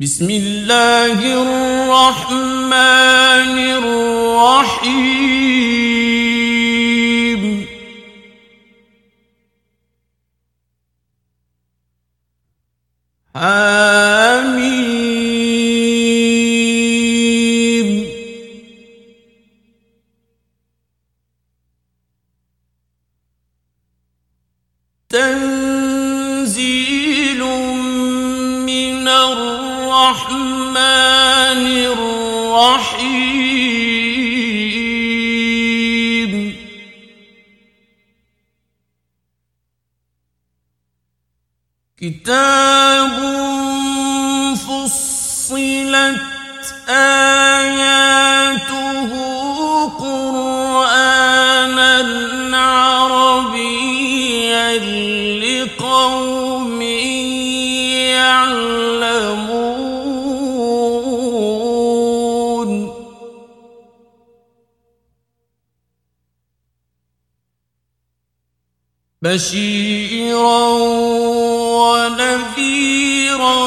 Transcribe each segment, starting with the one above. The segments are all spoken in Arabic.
بسم الله الرحمن الرحيم. حميم الرحيم. بشيرا ونذيرا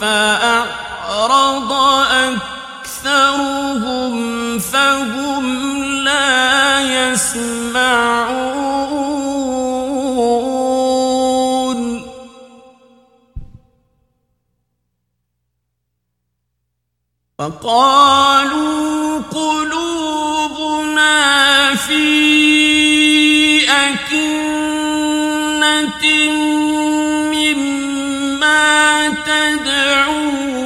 فأعرض أكثرهم فهم لا يسمعون فقالوا قلوبنا في أكنة مما تدعونا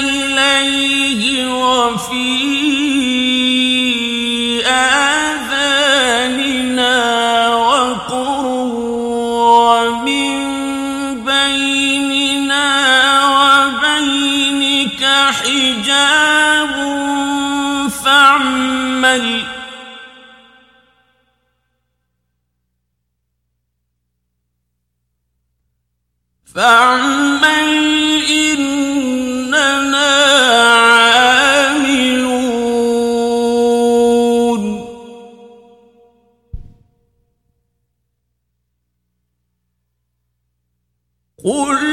إليه وفي آذاننا وقر ومن بيننا وبينك حجاب فاعمل فاعمل إننا عاملون. قل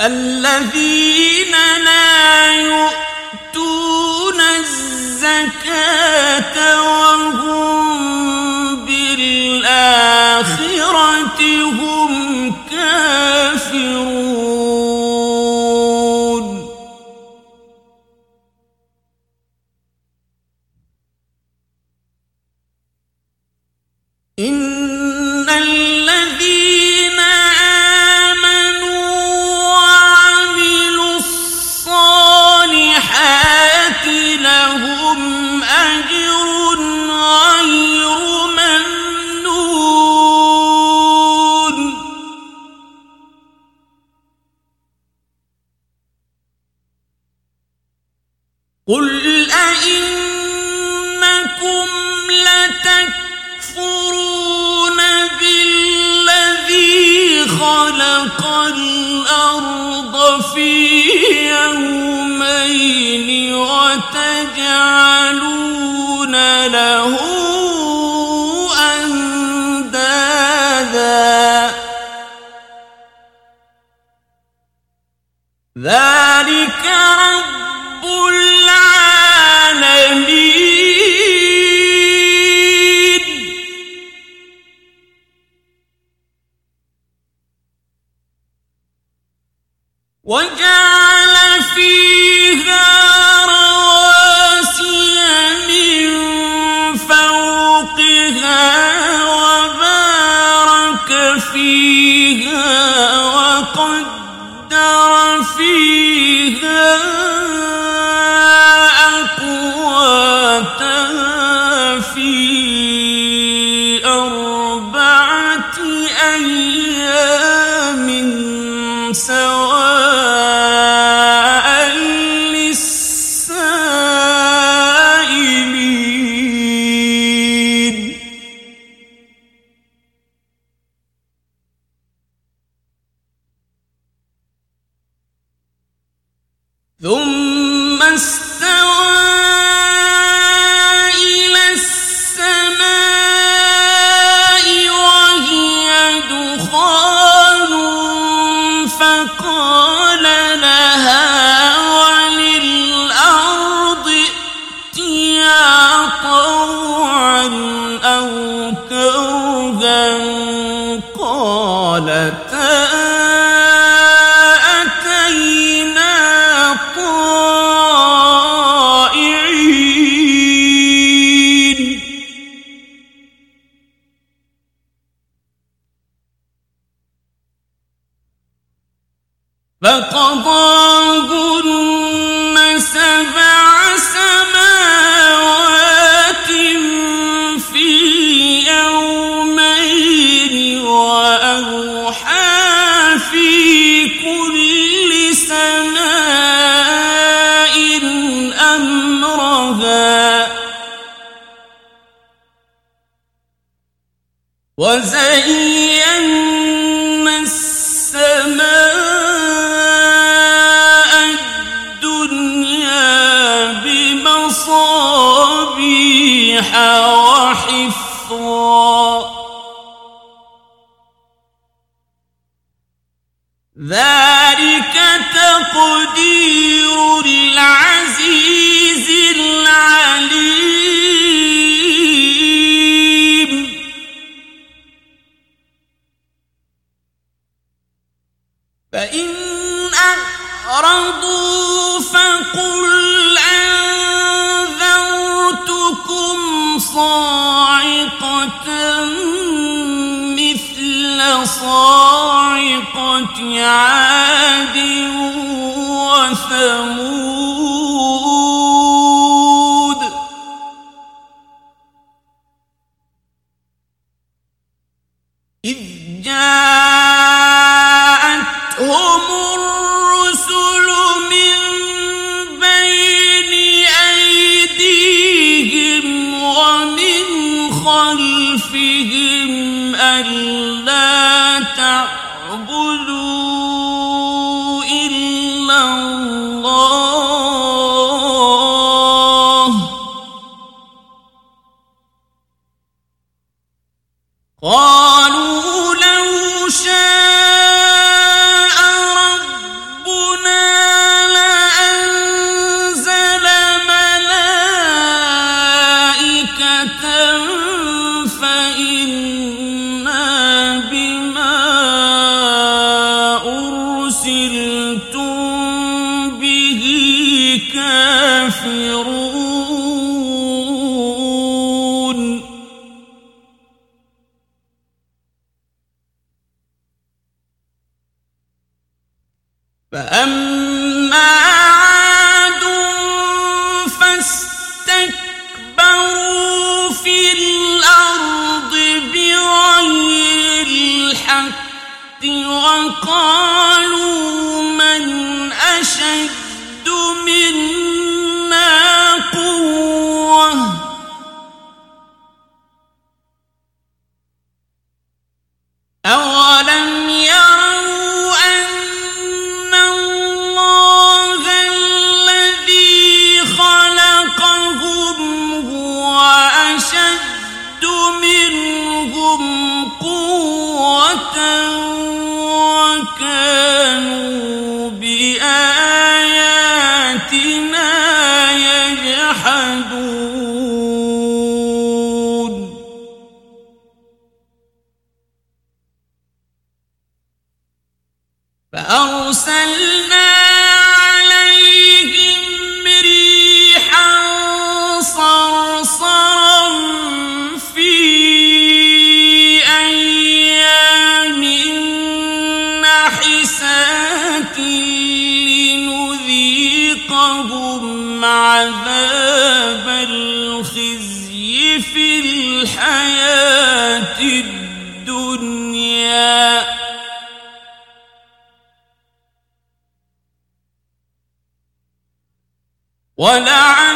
الذين لا يؤتون الزكاة وهم بالآخرة هم أندادا تعبدوا عذاب الخزي في الحياة الدنيا. ولعذاب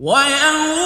Why am I?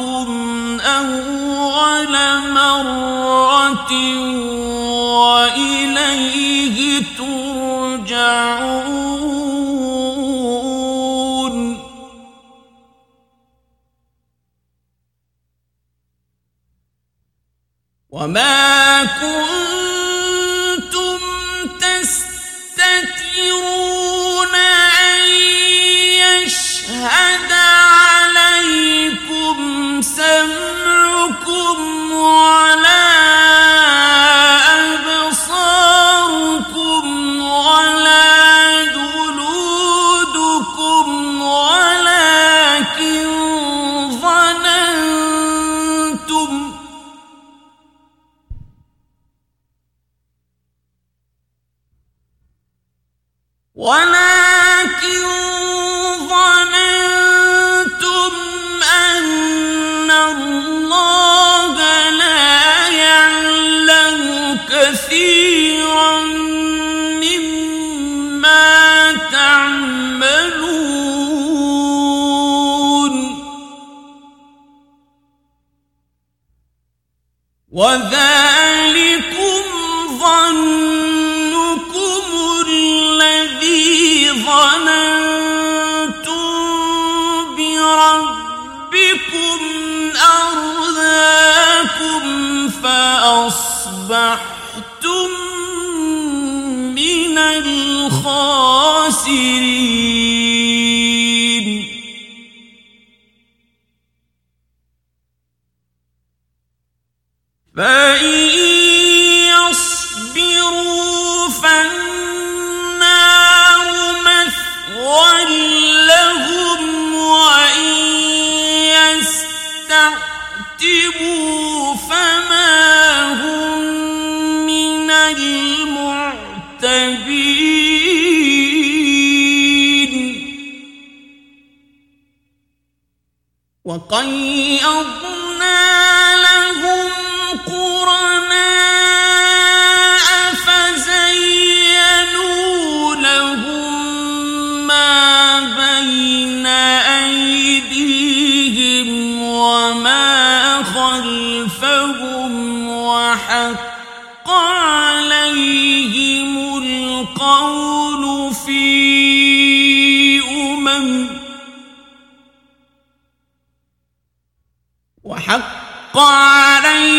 ربكم ولكن ظننتم أن الله لا يعلم كثيرا مما تعملون. وذلك مبصرين وقيض فعليه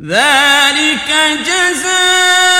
ذلك جزاء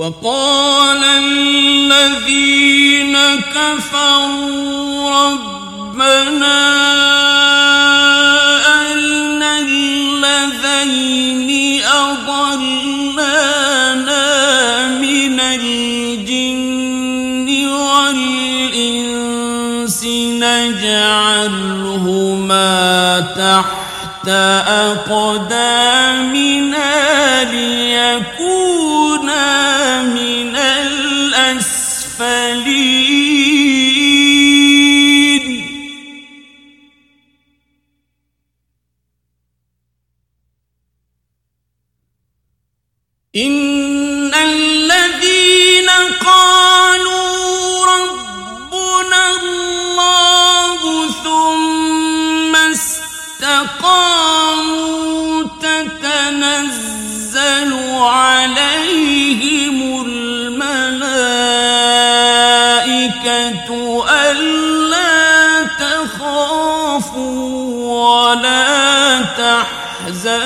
وقال الذين كفروا ربنا أرنا الذين أضلانا من الجن والإنس نجعلهما تحت أقدامنا لي أسفل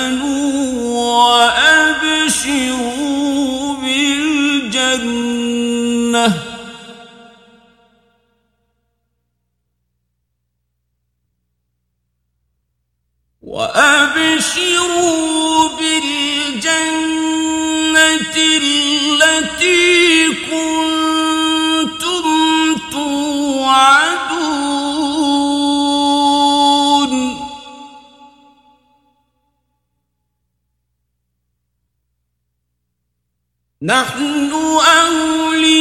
آمنوا نحن أولياؤكم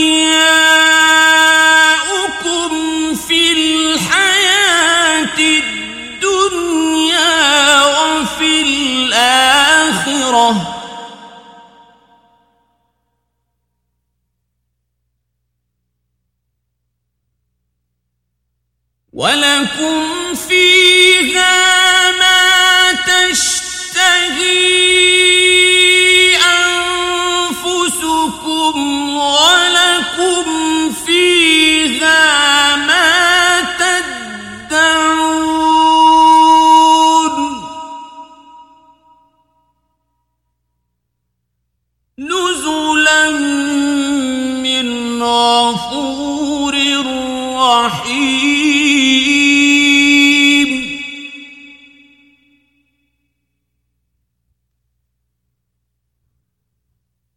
في الحياة الدنيا وفي الآخرة. ولكم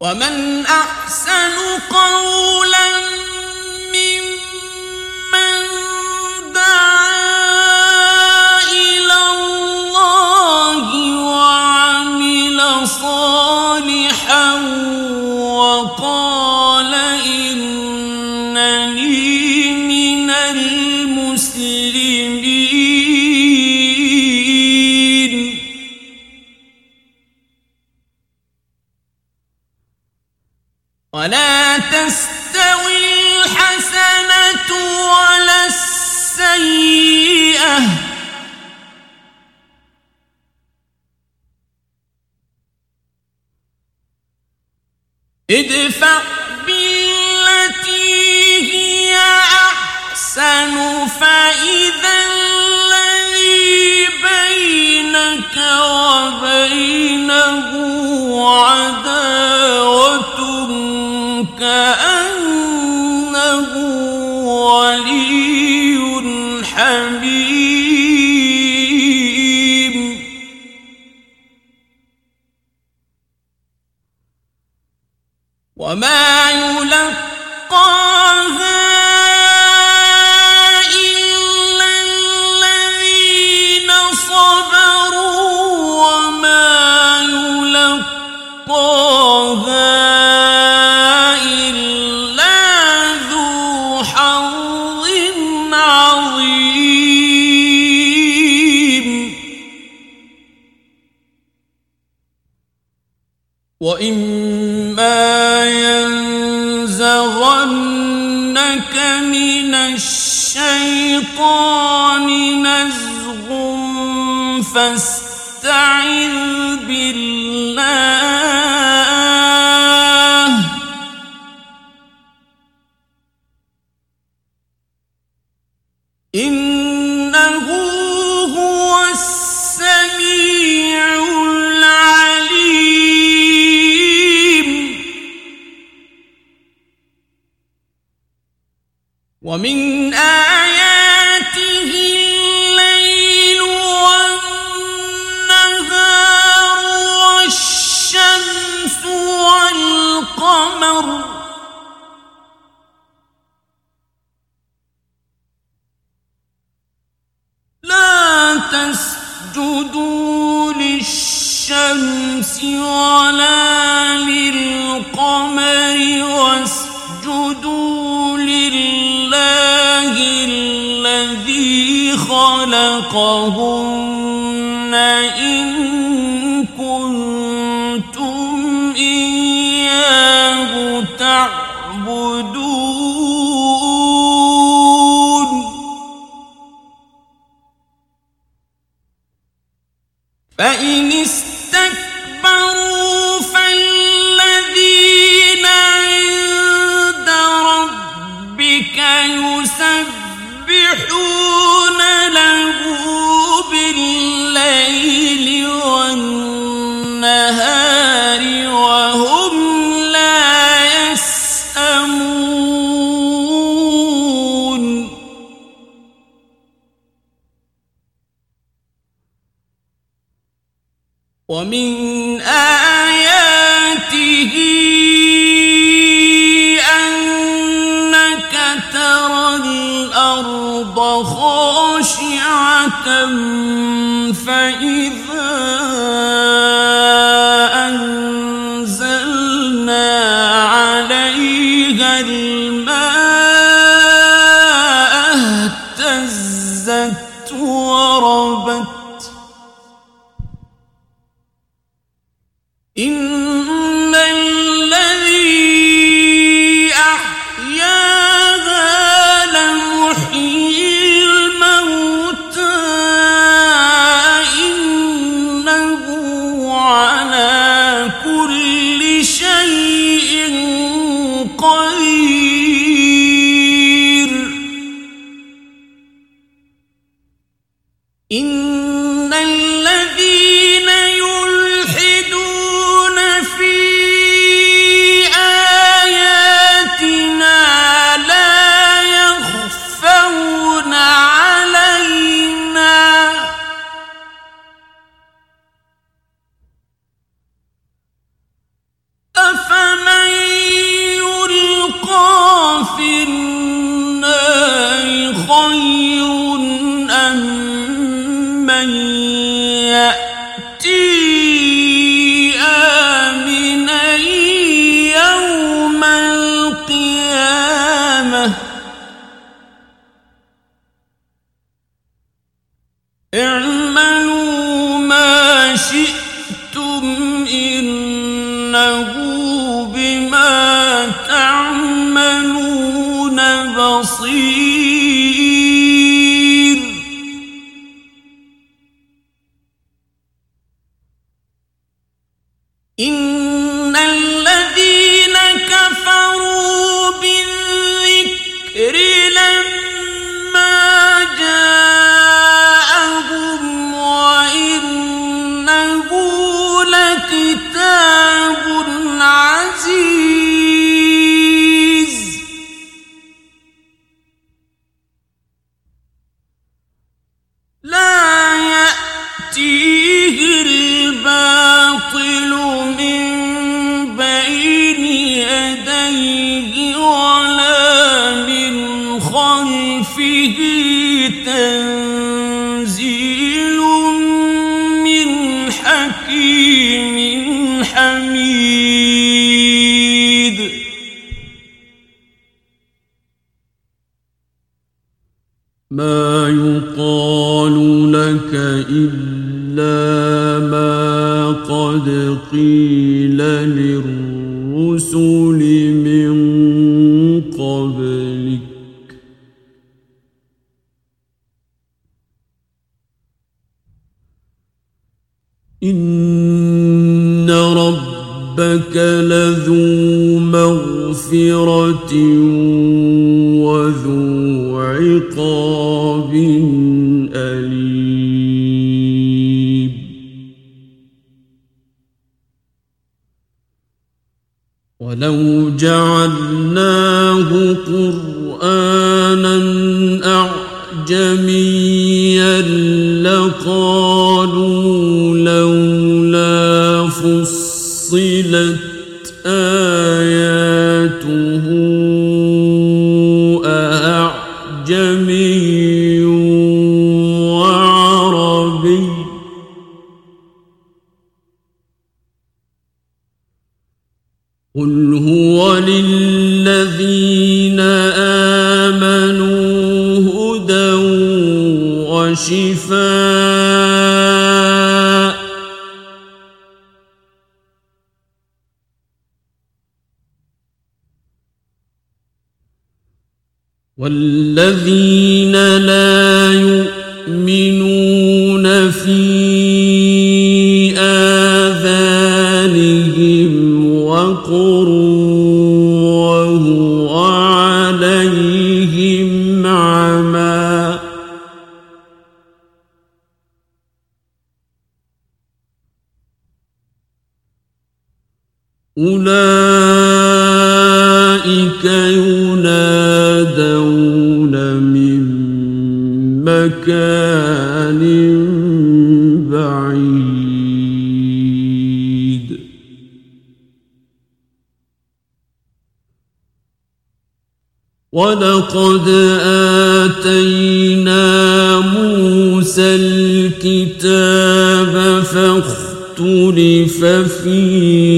ومن أحسن قولا ادفع بالتي هي أحسن فإذا الذي بينك وبينه عداوة كأنه وما يلقاها فاستعذ بالله. والقمر لا تسجدوا للشمس ولا للقمر واسجدوا لله الذي خلقهن إن فإن استكبروا ومن آياته أنك ترى الأرض خاشعة فإذا أنزلنا سبقت see قيل للرسل من قبلك. إن ربك لذو مغفرة ولو جعلناه قرانا اعجميا لقالوا لولا فصلت الذين لا يؤمنون في آذانهم وقر وهو عليهم عمى. أولئك مكان بعيد. ولقد آتينا موسى الكتاب فاختلف فيه.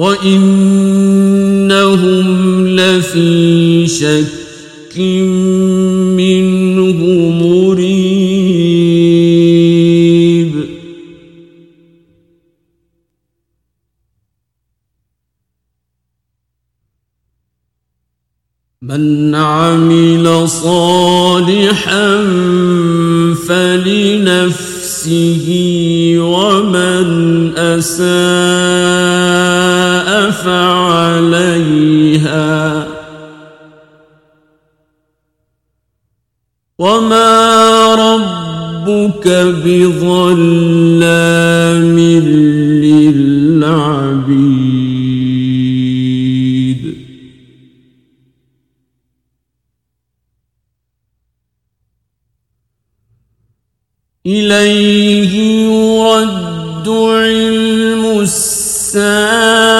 وإنهم لفي شك منه مريب من عمل صالحا فلنفسه ومن أساء فعليها وما ربك بظلام للعبيد. إليه يرد علم الساعة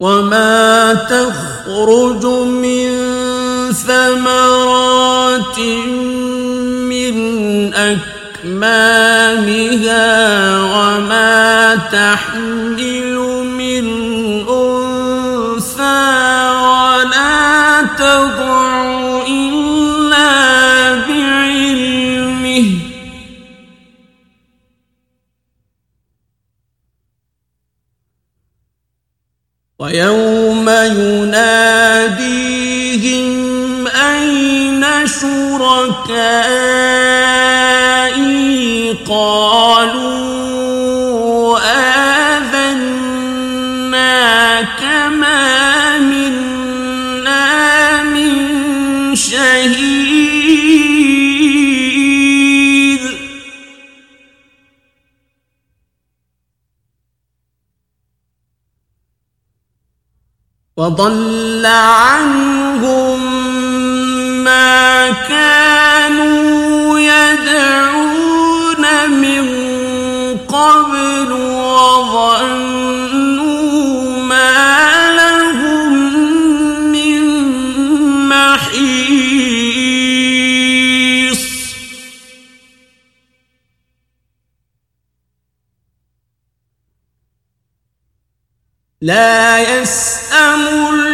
وما تخرج من ثمرات من أكمامها وما تحمل من أنثى ولا تضع وضل عنهم ما كانوا لا يسأم الإنسان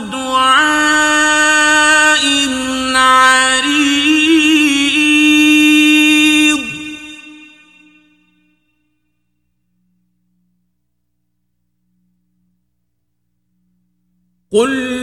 دعاء عريض. قل